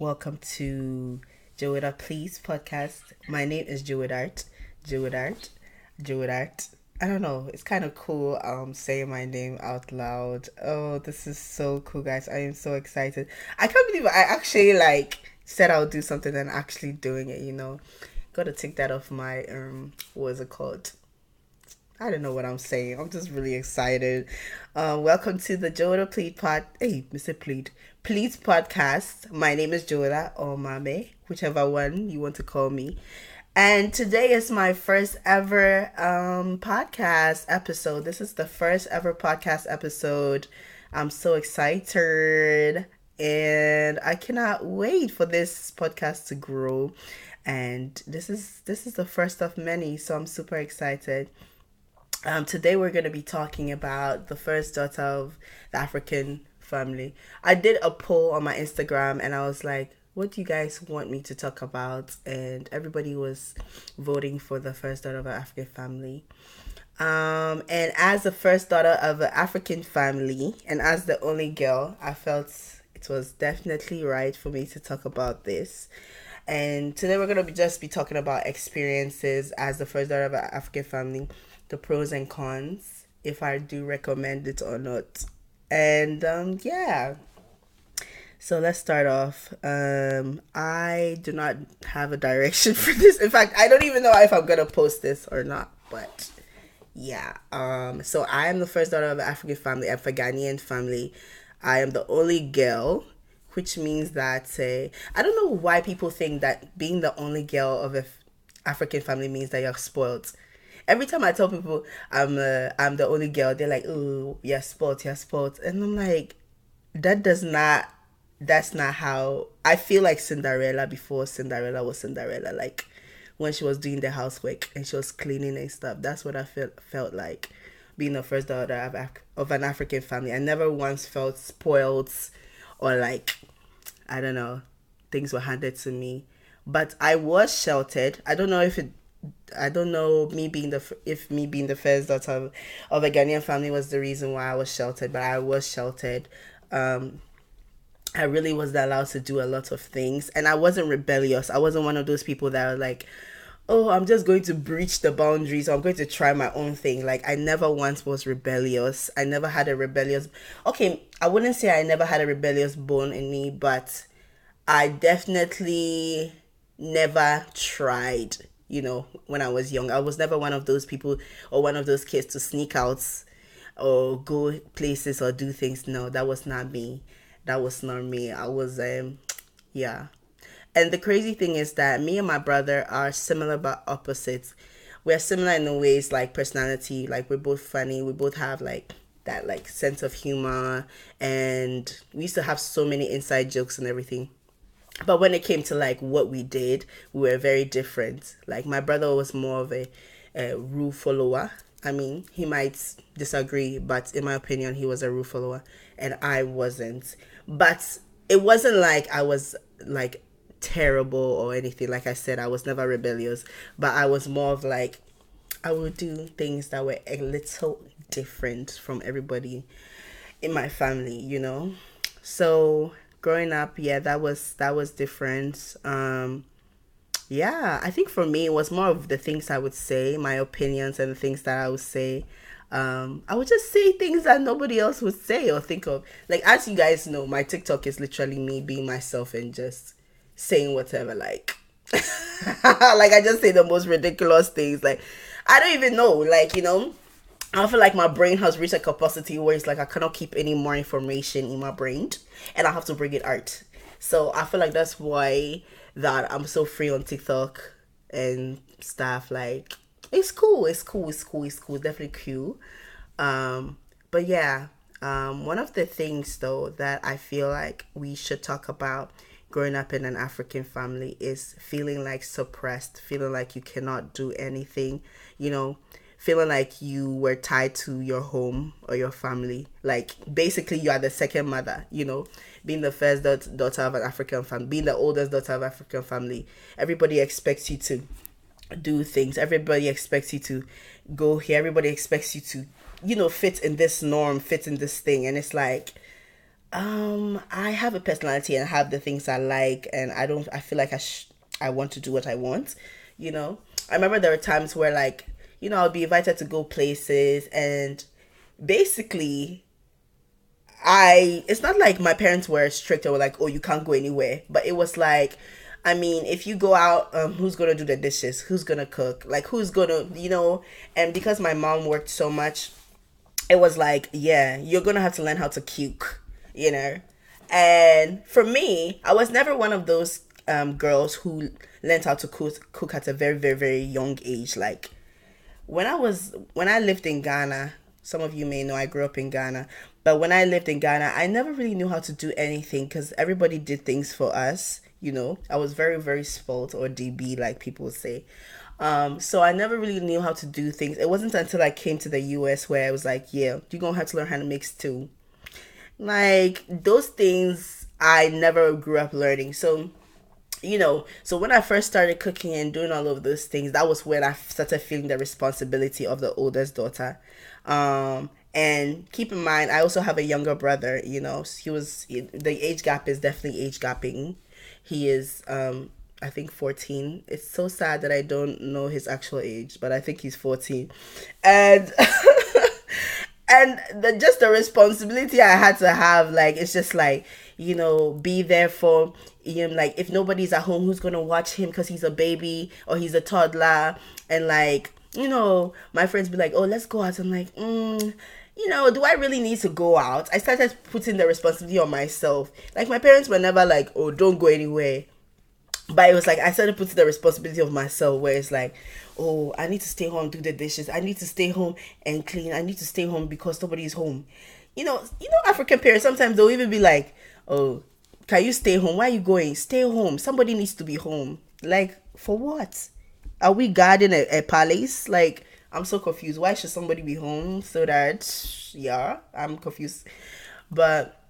Welcome to Joetta Please podcast. My name is Joetta Art. Art. I don't know. It's kind of cool um saying my name out loud. Oh, this is so cool, guys. I am so excited. I can't believe I actually like said I'll do something and actually doing it, you know. Got to take that off my um what is it called? I don't know what I'm saying. I'm just really excited. Uh, welcome to the Joetta Plead Pod. Hey, Mr. Plead. Please podcast. My name is Joetta or Mame, whichever one you want to call me. And today is my first ever um, podcast episode. This is the first ever podcast episode. I'm so excited and I cannot wait for this podcast to grow. And this is this is the first of many, so I'm super excited. Um, today we're going to be talking about the first daughter of the African family. I did a poll on my Instagram and I was like, what do you guys want me to talk about? And everybody was voting for the first daughter of an African family. Um, and as the first daughter of an African family and as the only girl, I felt it was definitely right for me to talk about this. And today we're gonna be just be talking about experiences as the first daughter of an African family the pros and cons, if I do recommend it or not. And um, yeah. So let's start off. Um, I do not have a direction for this. In fact, I don't even know if I'm gonna post this or not. But yeah. Um, so I am the first daughter of an African family, a Ghanaian family. I am the only girl, which means that uh, I don't know why people think that being the only girl of a African family means that you're spoiled every time I tell people I'm uh, I'm the only girl, they're like, "Oh, yeah, sport, yeah, sport," and I'm like, that does not. That's not how I feel like Cinderella before Cinderella was Cinderella. Like when she was doing the housework and she was cleaning and stuff. That's what I felt felt like being the first daughter of, of an African family. I never once felt spoiled or like I don't know things were handed to me. But I was sheltered. I don't know if it I don't know me being the if me being the first daughter of, of a Ghanaian family was the reason why I was sheltered, but I was sheltered. Um, I really wasn't allowed to do a lot of things, and I wasn't rebellious. I wasn't one of those people that are like, "Oh, I'm just going to breach the boundaries. I'm going to try my own thing." Like I never once was rebellious. I never had a rebellious. Okay, I wouldn't say I never had a rebellious bone in me, but I definitely never tried you know, when I was young. I was never one of those people or one of those kids to sneak out or go places or do things. No, that was not me. That was not me. I was um yeah. And the crazy thing is that me and my brother are similar but opposites. We're similar in the ways like personality, like we're both funny, we both have like that like sense of humor and we used to have so many inside jokes and everything but when it came to like what we did we were very different. Like my brother was more of a, a rule follower. I mean he might disagree but in my opinion he was a rule follower and i wasn't. But it wasn't like i was like terrible or anything. Like i said i was never rebellious. But i was more of like i would do things that were a little different from everybody in my family you know? So growing up, yeah, that was that was different. Um, yeah, I think for me it was more of the things I would say, my opinions and the things that I would say. Um, I would just say things that nobody else would say or think of. Like as you guys know, my TikTok is literally me being myself and just saying whatever. Like, like I just say the most ridiculous things. Like I don't even know. Like you know, I feel like my brain has reached a capacity where it's like I cannot keep any more information in my brain and I have to bring it out. So I feel like that's why that I'm so free on TikTok and stuff. Like it's cool, it's cool, it's cool, it's cool, it's definitely cool. Um, but yeah, um, one of the things though that I feel like we should talk about growing up in an African family is feeling like suppressed, feeling like you cannot do anything, you know, feeling like you were tied to your home or your family. Like basically, you are the second mother. You know, being the first daughter of an African family, being the oldest daughter of African family. Everybody expects you to do things. Everybody expects you to go here. Everybody expects you to, you know, fit in this norm, fit in this thing, and it's like. Um, I have a personality and have the things I like, and I don't. I feel like I sh- I want to do what I want. You know, I remember there were times where like you know I'll be invited to go places, and basically, I. It's not like my parents were strict or were like, oh, you can't go anywhere, but it was like. I mean, if you go out, um, who's gonna do the dishes? Who's gonna cook? Like, who's gonna, you know? And because my mom worked so much, it was like, yeah, you're gonna have to learn how to cook you know. And for me, I was never one of those um, girls who learned how to cook, cook at a very, very, very young age. Like when I was when I lived in Ghana, some of you may know I grew up in Ghana, but when I lived in Ghana, I never really knew how to do anything because everybody did things for us. You know, I was very, very spoiled or DB, like people say. Um, so I never really knew how to do things. It wasn't until I came to the US where I was like, yeah, you're gonna have to learn how to mix too. like those things I never grew up learning. So you know, so when I first started cooking and doing all of those things, that was when I started feeling the responsibility of the oldest daughter. Um, and keep in mind, I also have a younger brother. You know, he was the age gap is definitely age gapping. He is, um, I think fourteen. It's so sad that I don't know his actual age, but I think he's fourteen, and. and the just the responsibility I had to have, like it's just like you know, be there for him. Like if nobody's at home, who's gonna watch him because he's a baby or he's a toddler, and like you know, my friends be like, oh, let's go out. I'm like, mm, you know, do I really need to go out? I started putting the responsibility on myself. Like my parents were never like, oh, don't go anywhere. But it was like I started putting the responsibility of myself where it's like, oh, I need to stay home, do the dishes. I need to stay home and clean. I need to stay home because nobody's home. You know, you know, African parents sometimes they'll even be like, oh, can you stay home? Why are you going? Stay home. Somebody needs to be home. Like, for what? Are we guarding a, a palace? Like, I'm so confused. Why should somebody be home so that, yeah, I'm confused. But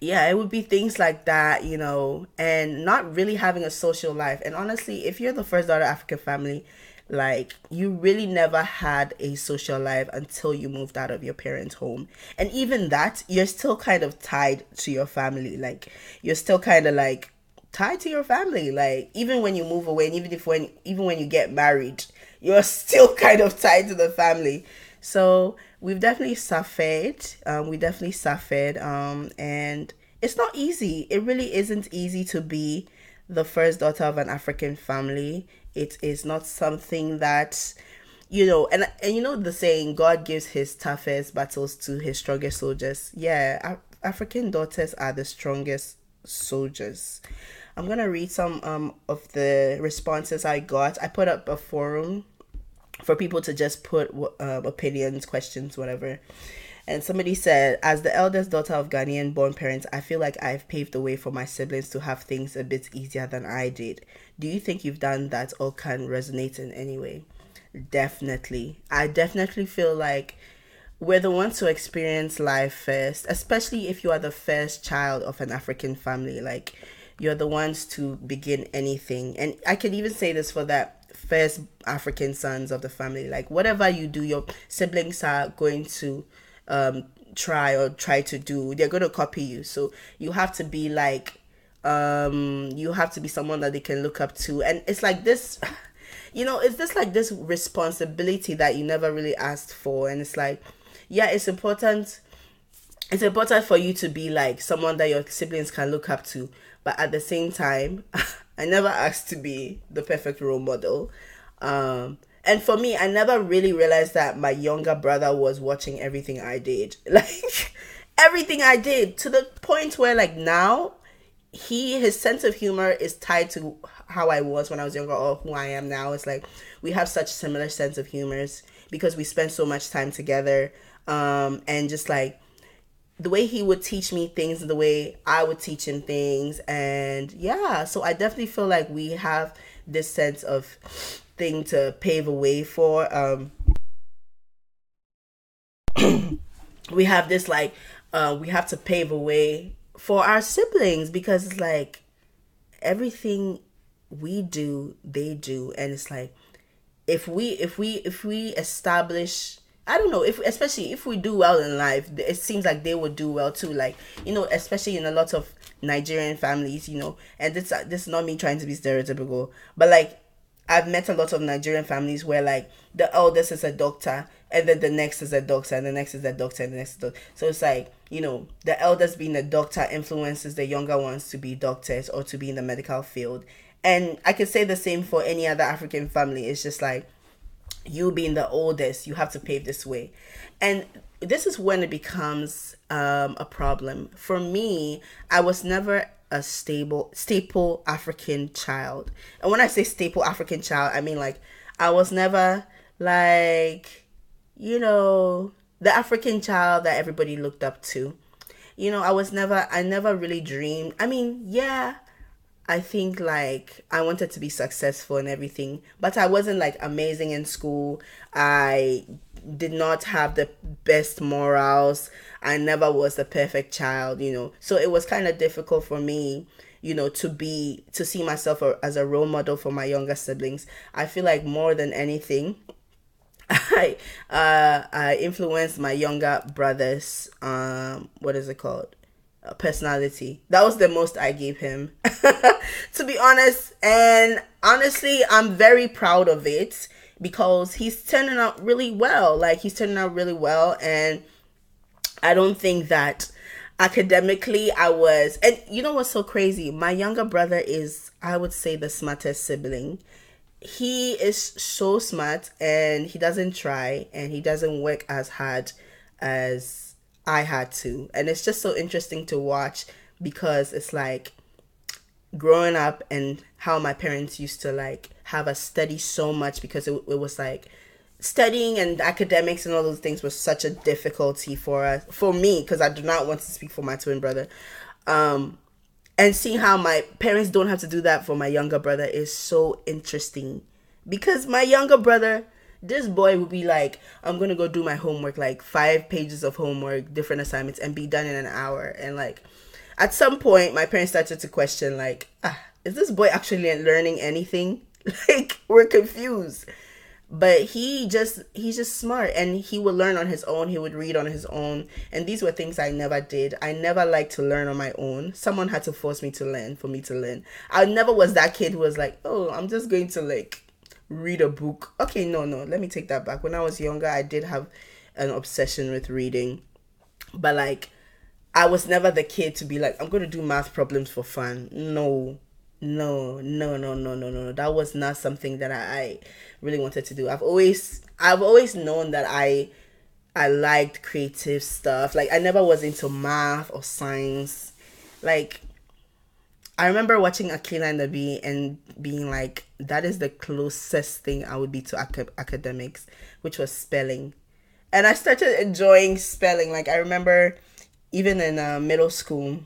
yeah, it would be things like that, you know, and not really having a social life. And honestly, if you're the first daughter African family, like you really never had a social life until you moved out of your parents' home. And even that, you're still kind of tied to your family. Like you're still kind of like tied to your family. Like even when you move away and even if when even when you get married, you're still kind of tied to the family. So we've definitely suffered. Um, we definitely suffered. Um, and it's not easy. It really isn't easy to be the first daughter of an African family. It is not something that you know and and you know the saying god gives his toughest battles to his strongest soldiers. Yeah african daughters are the strongest soldiers. I'm gonna read some um of the responses i got. I put up a forum for people to just put uh, opinions questions whatever and somebody said, as the eldest daughter of Ghanaian born parents, I feel like I've paved the way for my siblings to have things a bit easier than I did. Do you think you've done that or can resonate in any way? Definitely. I definitely feel like we're the ones to experience life first, especially if you are the first child of an African family. Like, you're the ones to begin anything. And I can even say this for that first African sons of the family. Like, whatever you do, your siblings are going to um, try or try to do, they're going to copy you. So you have to be like, um, you have to be someone that they can look up to. And it's like this, you know, it's just like this responsibility that you never really asked for. And it's like, yeah, it's important. It's important for you to be like someone that your siblings can look up to. But at the same time, I never asked to be the perfect role model. Um, and for me, I never really realized that my younger brother was watching everything I did. Like everything I did to the point where like now he his sense of humor is tied to how I was when I was younger or who I am now. It's like we have such similar sense of humors because we spend so much time together. Um and just like the way he would teach me things the way I would teach him things and yeah, so I definitely feel like we have this sense of thing to pave a way for. Um, we have this like uh, we have to pave a way for our siblings because it's like everything we do they do and it's like if we if we if we establish I don't know if especially if we do well in life, it seems like they would do well too. Like you know, especially in a lot of Nigerian families, you know, and this this is not me trying to be stereotypical, but like I've met a lot of Nigerian families where like the eldest is a doctor and then the next is a doctor and the next is a doctor and the next is doctor. So it's like, you know, the eldest being a doctor influences the younger ones to be doctors or to be in the medical field. And I could say the same for any other African family. It's just like you being the oldest, you have to pave this way. And this is when it becomes um, a problem. For me, I was never a stable staple African child. And when I say staple African child, I mean like I was never like you know, the African child that everybody looked up to. You know, I was never I never really dreamed. I mean, yeah, I think like I wanted to be successful and everything, but I wasn't like amazing in school. I did not have the best morals. I never was the perfect child, you know. So it was kind of difficult for me, you know, to be to see myself as a role model for my younger siblings. I feel like more than anything, I uh I influenced my younger brothers um what is it called? personality. That was the most I gave him, to be honest. And honestly, I'm very proud of it because he's turning out really well. Like, he's turning out really well. And I don't think that academically I was. And you know what's so crazy? My younger brother is, I would say, the smartest sibling. He is so smart and he doesn't try and he doesn't work as hard as I had to. And it's just so interesting to watch because it's like growing up and how my parents used to like have us study so much because it, it was like studying and academics and all those things was such a difficulty for us for me because I do not want to speak for my twin brother. Um and seeing how my parents don't have to do that for my younger brother is so interesting because my younger brother this boy would be like, I'm gonna go do my homework, like five pages of homework, different assignments, and be done in an hour. And like, at some point, my parents started to question, like, ah, is this boy actually learning anything? like, we're confused. But he just, he's just smart and he would learn on his own. He would read on his own. And these were things I never did. I never liked to learn on my own. Someone had to force me to learn for me to learn. I never was that kid who was like, oh, I'm just going to like read a book. Okay, no, no, let me take that back. When I was younger, I did have an obsession with reading, but like, I was never the kid to be like, I'm going to do math problems for fun. No, no, no, no, no, no, no. That was not something that I, I really wanted to do. I've always, I've always known that I, I liked creative stuff. Like I never was into math or science. Like I remember watching Akeelah and the Bee and being like, that is the closest thing I would be to ac- academics, which was spelling. And I started enjoying spelling. Like I remember even in uh, middle school,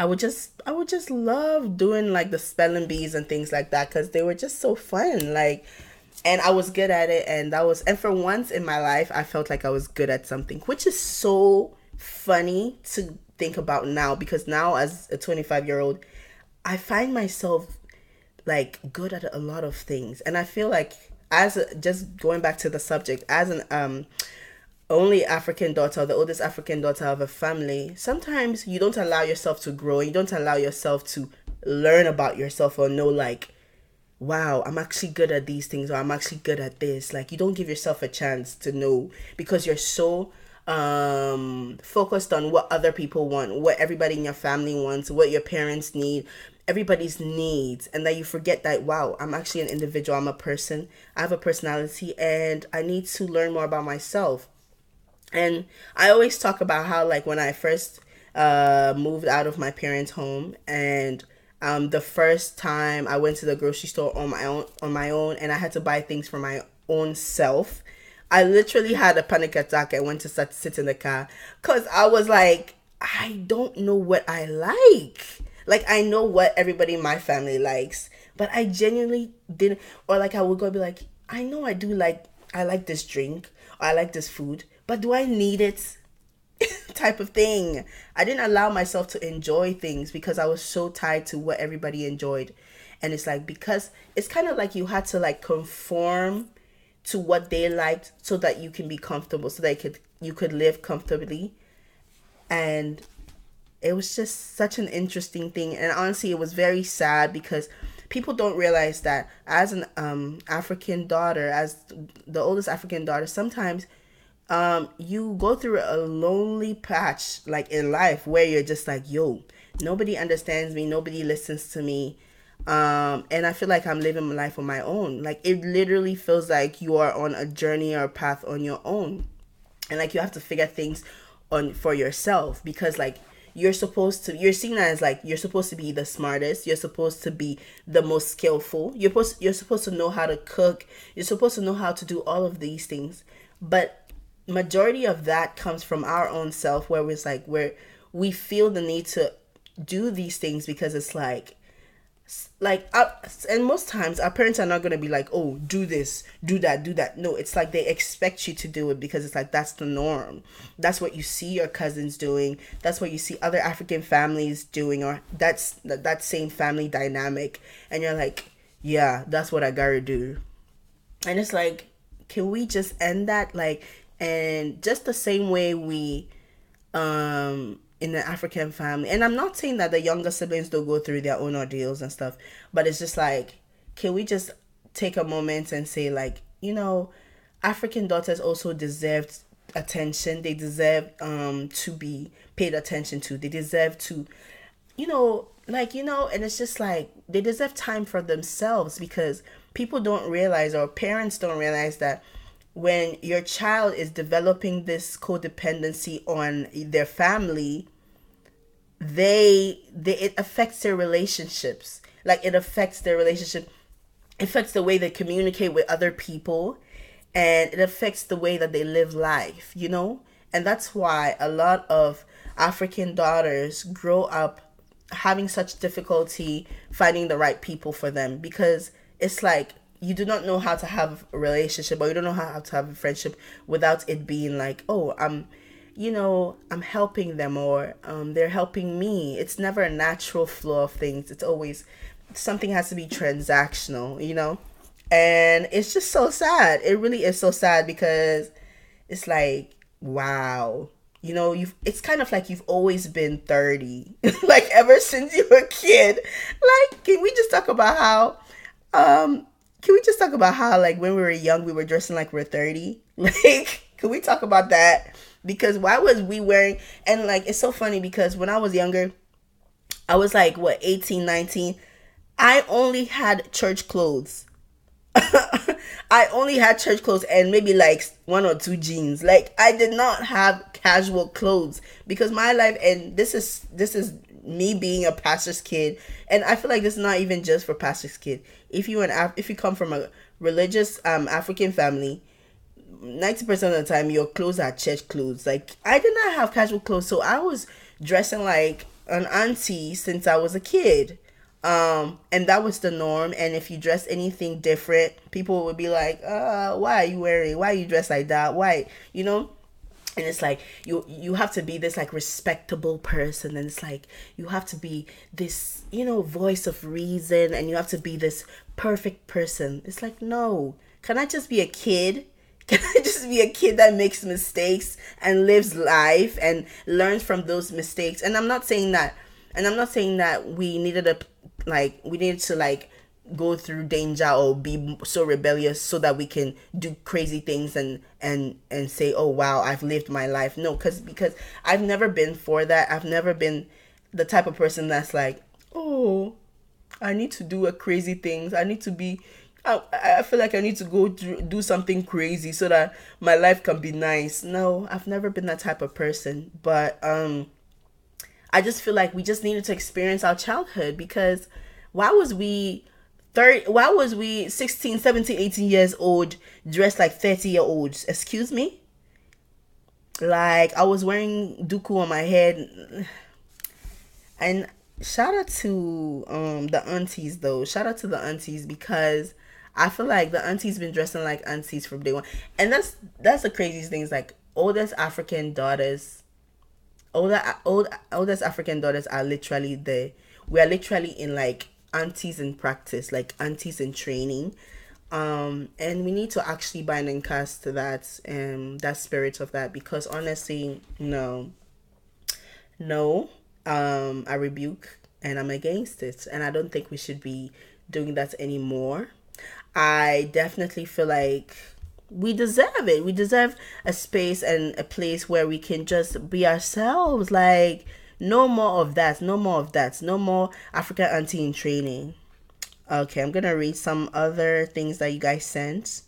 I would just I would just love doing like the spelling bees and things like that because they were just so fun. Like and I was good at it and that was and for once in my life I felt like I was good at something, which is so funny to think about now because now as a 25 year old I find myself like good at a lot of things, and I feel like as a, just going back to the subject, as an um only African daughter, the oldest African daughter of a family, sometimes you don't allow yourself to grow. You don't allow yourself to learn about yourself or know like wow, I'm actually good at these things or I'm actually good at this. Like you don't give yourself a chance to know because you're so um focused on what other people want, what everybody in your family wants, what your parents need, everybody's needs and that you forget that wow i'm actually an individual i'm a person i have a personality and i need to learn more about myself and i always talk about how like when i first uh moved out of my parents home and um the first time i went to the grocery store on my own on my own and i had to buy things for my own self i literally had a panic attack and went to sit, sit in the car because i was like i don't know what i like like I know what everybody in my family likes, but I genuinely didn't. Or like I would go be like, I know I do like I like this drink I like this food, but do I need it? type of thing. I didn't allow myself to enjoy things because I was so tied to what everybody enjoyed. And it's like because it's kind of like you had to like conform to what they liked so that you can be comfortable so that you could you could live comfortably and it was just such an interesting thing and honestly it was very sad because people don't realize that as an um, african daughter as the oldest african daughter sometimes um, you go through a lonely patch like in life where you're just like yo nobody understands me nobody listens to me um, and i feel like i'm living my life on my own. Like it literally feels like you are on a journey or a path on your own and like you have to figure things on for yourself because like you're supposed to you're seen as like you're supposed to be the smartest you're supposed to be the most skillful you're supposed you're supposed to know how to cook you're supposed to know how to do all of these things but majority of that comes from our own self where it's like where we feel the need to do these things because it's like like uh, and most times our parents are not going to be like oh do this do that do that. No it's like they expect you to do it because it's like that's the norm. That's what you see your cousins doing. That's what you see other african families doing or that's that, that same family dynamic. And you're like yeah that's what i gotta do. And it's like can we just end that? Like and just the same way we um in the African family. And I'm not saying that the younger siblings don't go through their own ordeals and stuff, but it's just like, can we just take a moment and say, like, you know, African daughters also deserve attention. They deserve um to be paid attention to. They deserve to, you know, like you know, and it's just like they deserve time for themselves because people don't realize or parents don't realize that when your child is developing this codependency on their family they they it affects their relationships. Like it affects their relationship. It affects the way they communicate with other people and it affects the way that they live life you know? And that's why a lot of african daughters grow up having such difficulty finding the right people for them because it's like you do not know how to have a relationship or you don't know how to have a friendship without it being like oh i'm you know i'm helping them or um, they're helping me. It's never a natural flow of things. It's always something has to be transactional you know? And it's just so sad. It really is so sad because it's like wow. You know you've it's kind of like you've always been 30 like ever since you were a kid. Like can we just talk about how um can we just talk about how like when we were young we were dressing like we're 30 like can we talk about that? Because why was we wearing and like it's so funny because when i was younger i was like what 18 19 i only had church clothes. I only had church clothes and maybe like one or two jeans. Like i did not have casual clothes because my life and this is this is me being a pastor's kid and i feel like this is not even just for pastor's kid. If you an Af- if you come from a religious um african family 90% of the time your clothes are church clothes. Like i did not have casual clothes so i was dressing like an auntie since i was a kid. Um and that was the norm and if you dress anything different people would be like uh why are you wearing why are you dressed like that? Why? You know and it's like you you have to be this like respectable person. And it's like you have to be this you know voice of reason. And you have to be this perfect person. It's like no. Can i just be a kid? Can I just be a kid that makes mistakes and lives life and learns from those mistakes? And I'm not saying that, and I'm not saying that we needed a like we needed to like go through danger or be so rebellious so that we can do crazy things and and and say oh wow i've lived my life no because because i've never been for that i've never been the type of person that's like oh i need to do a crazy things i need to be I, I feel like I need to go do something crazy so that my life can be nice. No, I've never been that type of person. But um I just feel like we just needed to experience our childhood because why was we 30 why was we 16, 17, 18 years old dressed like 30 year olds? Excuse me? Like I was wearing duku on my head and shout out to um the aunties though. Shout out to the aunties because I feel like the aunties been dressing like aunties from day one, and that's that's the craziest thing. Is like oldest African daughters, older old oldest African daughters are literally the we are literally in like aunties in practice, like aunties in training. um and we need to actually bind and cast that um that spirit of that because honestly no. No um i rebuke and i'm against it. And i don't think we should be doing that anymore. I definitely feel like we deserve it. We deserve a space and a place where we can just be ourselves. Like no more of that no more of that no more african auntie in training Okay, I'm gonna read some other things that you guys sent.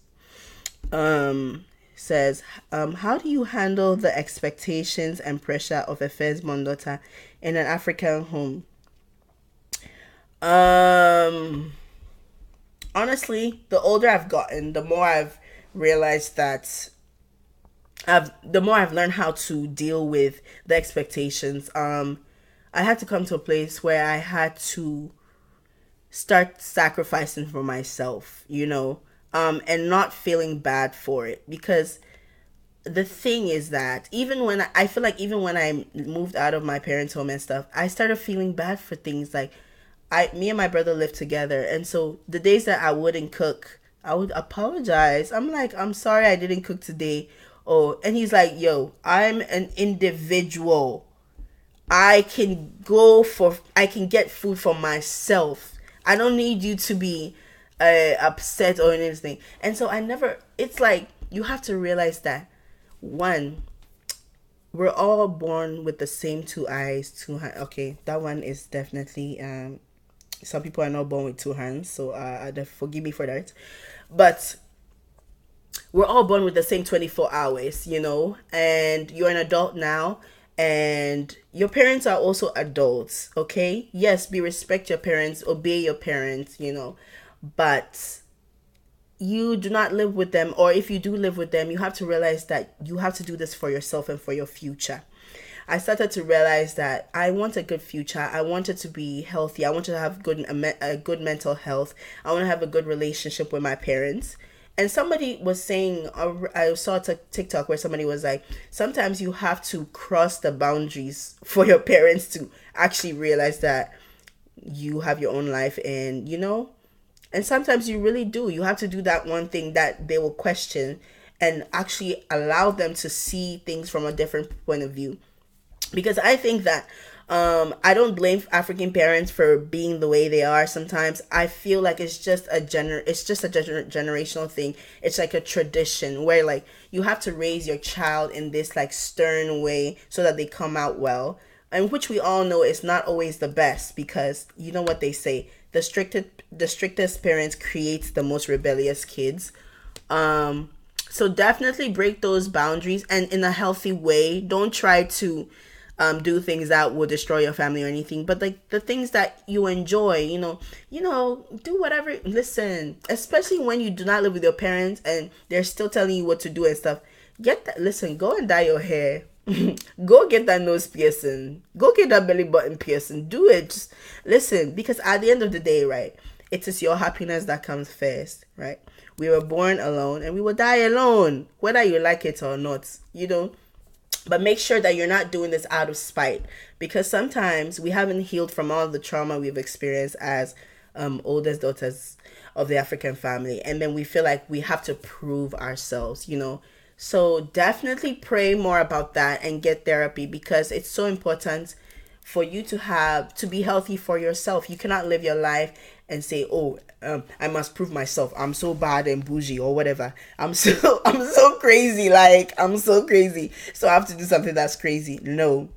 Um, says, um, how do you handle the expectations and pressure of a firstborn daughter in an African home? Um, honestly, the older I've gotten, the more I've realized that I've the more I've learned how to deal with the expectations. Um, I had to come to a place where I had to start sacrificing for myself, you know, um, and not feeling bad for it because the thing is that even when I, I feel like even when I moved out of my parents' home and stuff, I started feeling bad for things like I me and my brother lived together and so the days that I wouldn't cook, I would apologize. I'm like, I'm sorry I didn't cook today. Oh, and he's like, "Yo, I'm an individual. I can go for I can get food for myself I don't need you to be uh, upset or anything. And so I never, it's like you have to realize that one, we're all born with the same two eyes, two hands. Okay, that one is definitely, um, some people are not born with two hands, so uh, forgive me for that. But we're all born with the same 24 hours, you know, and you're an adult now and your parents are also adults okay? Yes be respect your parents obey your parents you know? But you do not live with them or if you do live with them you have to realize that you have to do this for yourself and for your future. I started to realize that i want a good future. I wanted to be healthy. I wanted to have good a, good mental health. I want to have a good relationship with my parents and somebody was saying, uh, I saw a TikTok where somebody was like, sometimes you have to cross the boundaries for your parents to actually realize that you have your own life and, you know, and sometimes you really do. You have to do that one thing that they will question and actually allow them to see things from a different point of view. Because I think that um, I don't blame African parents for being the way they are. Sometimes I feel like it's just a gener it's just a gener- generational thing. It's like a tradition where like you have to raise your child in this like stern way so that they come out well. And which we all know is not always the best because you know what they say, the strictest the strictest parents creates the most rebellious kids. Um so definitely break those boundaries and in a healthy way. Don't try to um, do things that will destroy your family or anything, but like the things that you enjoy, you know, you know, do whatever. Listen, especially when you do not live with your parents and they're still telling you what to do and stuff. Get that. Listen, go and dye your hair. go get that nose piercing. Go get that belly button piercing. Do it. Just listen, because at the end of the day, right, it is your happiness that comes first, right? We were born alone and we will die alone, whether you like it or not. You know, but make sure that you're not doing this out of spite because sometimes we haven't healed from all the trauma we've experienced as um, oldest daughters of the African family. And then we feel like we have to prove ourselves, you know. So definitely pray more about that and get therapy because it's so important for you to have to be healthy for yourself. You cannot live your life and say, "Oh, um, I must prove myself. I'm so bad and bougie or whatever. I'm so I'm so crazy. Like I'm so crazy. So I have to do something that's crazy." No,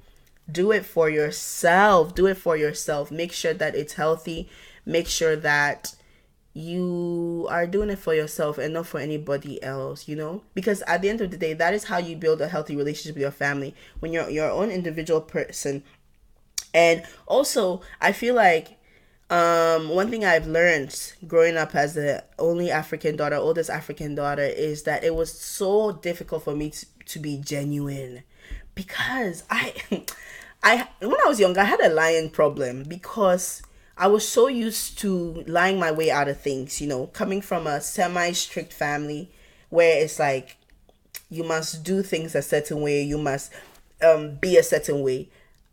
do it for yourself. Do it for yourself. Make sure that it's healthy. Make sure that you are doing it for yourself and not for anybody else you know because at the end of the day that is how you build a healthy relationship with your family when you're your own individual person and also i feel like um, one thing I've learned growing up as the only African daughter, oldest African daughter, is that it was so difficult for me to, to be genuine because I, I when I was young, I had a lying problem because I was so used to lying my way out of things. You know, coming from a semi-strict family where it's like you must do things a certain way, you must um, be a certain way.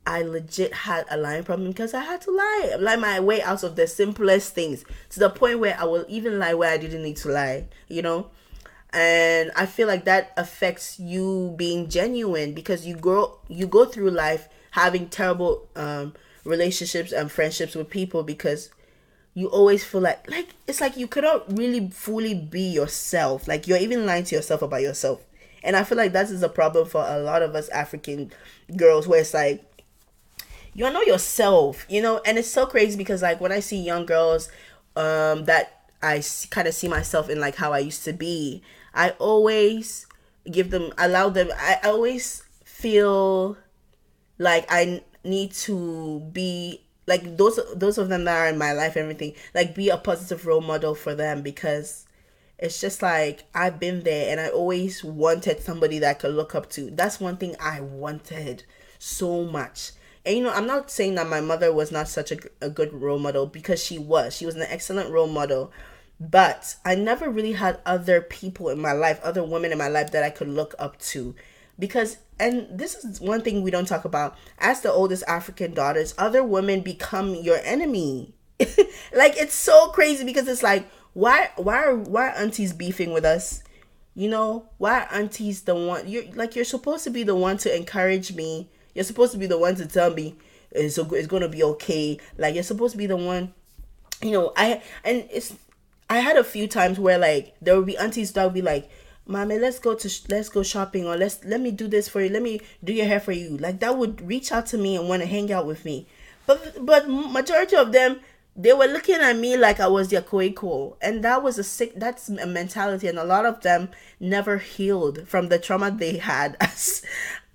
I legit had a lying problem because I had to lie, lie my way out of the simplest things to the point where I will even lie where I didn't need to lie, you know? And I feel like that affects you being genuine because you grow you go through life having terrible um relationships and friendships with people because you always feel like like it's like you cannot really fully be yourself. Like you're even lying to yourself about yourself. And I feel like that is a problem for a lot of us African girls where it's like you know yourself, you know, and it's so crazy because like when I see young girls um that I kind of see myself in like how I used to be, I always give them allow them I always feel like I need to be like those those of them that are in my life everything like be a positive role model for them because it's just like I've been there and I always wanted somebody that I could look up to. That's one thing I wanted so much. And you know, I'm not saying that my mother was not such a, a good role model because she was. She was an excellent role model. But I never really had other people in my life, other women in my life that I could look up to. Because, and this is one thing we don't talk about. As the oldest African daughters, other women become your enemy. like, it's so crazy because it's like, why, why are, why are aunties beefing with us? You know, why aunties the one, you're like, you're supposed to be the one to encourage me. You're supposed to be the one to tell me it's, it's to be okay. Like, you're supposed to be the one, you know, I, and it's, I had a few times where like there would be aunties that would be like, "Mommy, let's go to sh- let's go shopping or let's let me do this for you. Let me do your hair for you." Like that would reach out to me and want to hang out with me. But but majority of them they were looking at me like I was their co and that was a sick that's a mentality and a lot of them never healed from the trauma they had as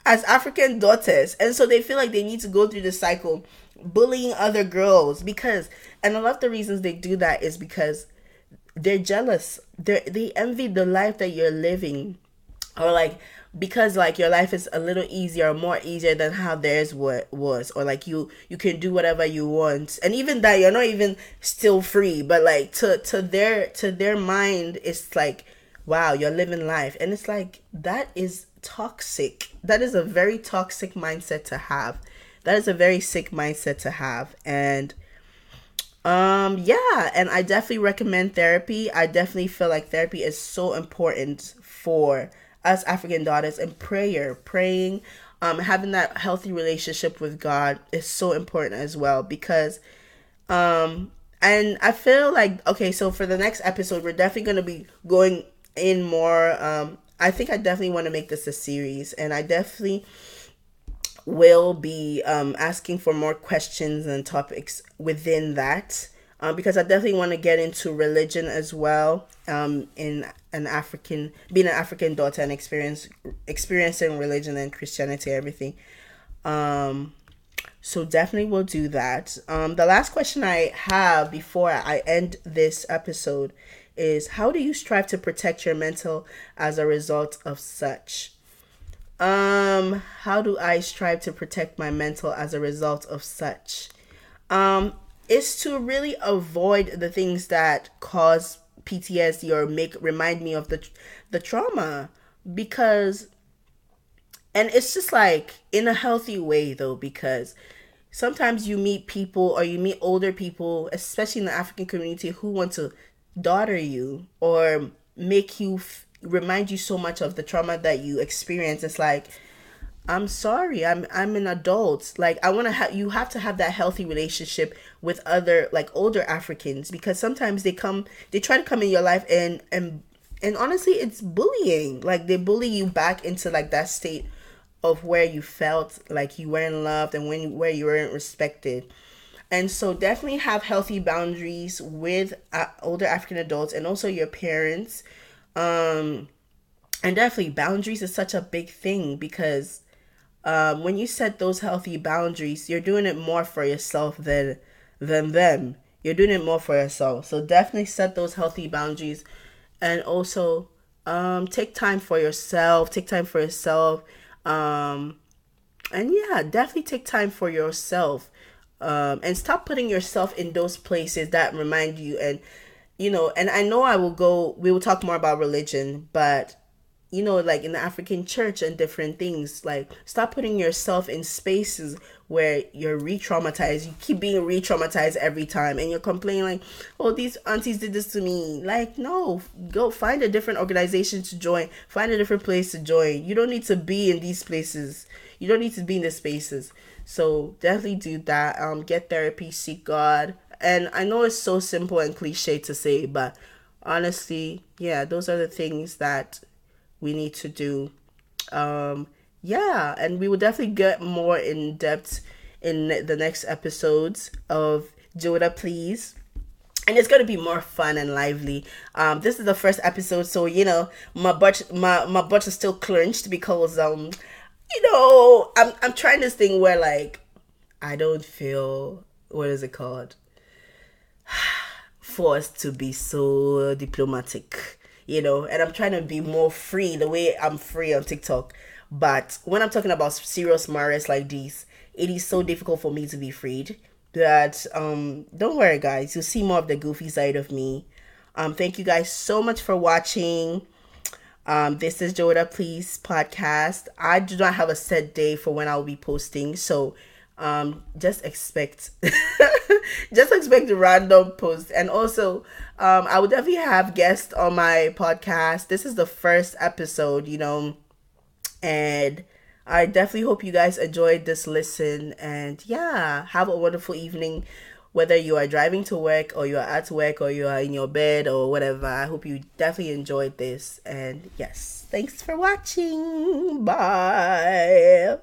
as African daughters and so they feel like they need to go through the cycle bullying other girls because and a lot of the reasons they do that is because they're jealous. They they envy the life that you're living, or like because like your life is a little easier, more easier than how theirs was, or like you you can do whatever you want, and even that you're not even still free, but like to to their to their mind, it's like wow, you're living life, and it's like that is toxic. That is a very toxic mindset to have. That is a very sick mindset to have, and um, yeah, and I definitely recommend therapy. I definitely feel like therapy is so important for us African daughters and prayer, praying, um, having that healthy relationship with God is so important as well because um and I feel like okay, so for the next episode we're definitely gonna be going in more um I think I definitely want to make this a series and I definitely will be um, asking for more questions and topics within that um, because I definitely want to get into religion as well um, in an African being an African daughter and experience experiencing religion and Christianity everything. Um, so definitely we'll do that. Um, the last question I have before I end this episode is how do you strive to protect your mental as a result of such? Um, how do I strive to protect my mental as a result of such? Um, is to really avoid the things that cause PTSD or make remind me of the the trauma because and it's just like in a healthy way though because sometimes you meet people or you meet older people especially in the African community who want to daughter you or make you f- remind you so much of the trauma that you experienced it's like i'm sorry i'm i'm an adult. Like i want to have you have to have that healthy relationship with other like older africans because sometimes they come they try to come in your life and and and honestly it's bullying. Like they bully you back into like that state of where you felt like you weren't loved and when where you weren't respected and so definitely have healthy boundaries with uh, older african adults and also your parents um, and definitely boundaries is such a big thing because um, when you set those healthy boundaries, you're doing it more for yourself than than them. You're doing it more for yourself. So definitely set those healthy boundaries, and also um, take time for yourself. Take time for yourself. Um, and yeah, definitely take time for yourself. Um, and stop putting yourself in those places that remind you and you know, and I know I will go, we will talk more about religion, but you know, like in the African church and different things. Like, stop putting yourself in spaces where you're re traumatized. You keep being re traumatized every time and you're complaining, like, oh, these aunties did this to me. Like, no, go find a different organization to join, find a different place to join. You don't need to be in these places, you don't need to be in the spaces. So, definitely do that. Um, get therapy, seek God. And I know it's so simple and cliche to say, but honestly, yeah, those are the things that we need to do. Um, yeah, and we will definitely get more in depth in the next episodes of Joda Please. And it's gonna be more fun and lively. Um, this is the first episode, so you know my butt, my my butt is still clenched because um, you know I'm I'm trying this thing where like I don't feel what is it called forced to be so diplomatic you know, and I'm trying to be more free the way I'm free on TikTok. But when I'm talking about serious matters like this, it is so difficult for me to be freed that um don't worry guys, you'll see more of the goofy side of me. Um thank you guys so much for watching. Um, this is Joda Please podcast. I do not have a set day for when I'll be posting, so um just expect just expect random posts and also um i would definitely have guests on my podcast this is the first episode you know and i definitely hope you guys enjoyed this listen. And yeah have a wonderful evening whether you are driving to work or you are at work or you are in your bed or whatever. I hope you definitely enjoyed this. And yes thanks for watching. Bye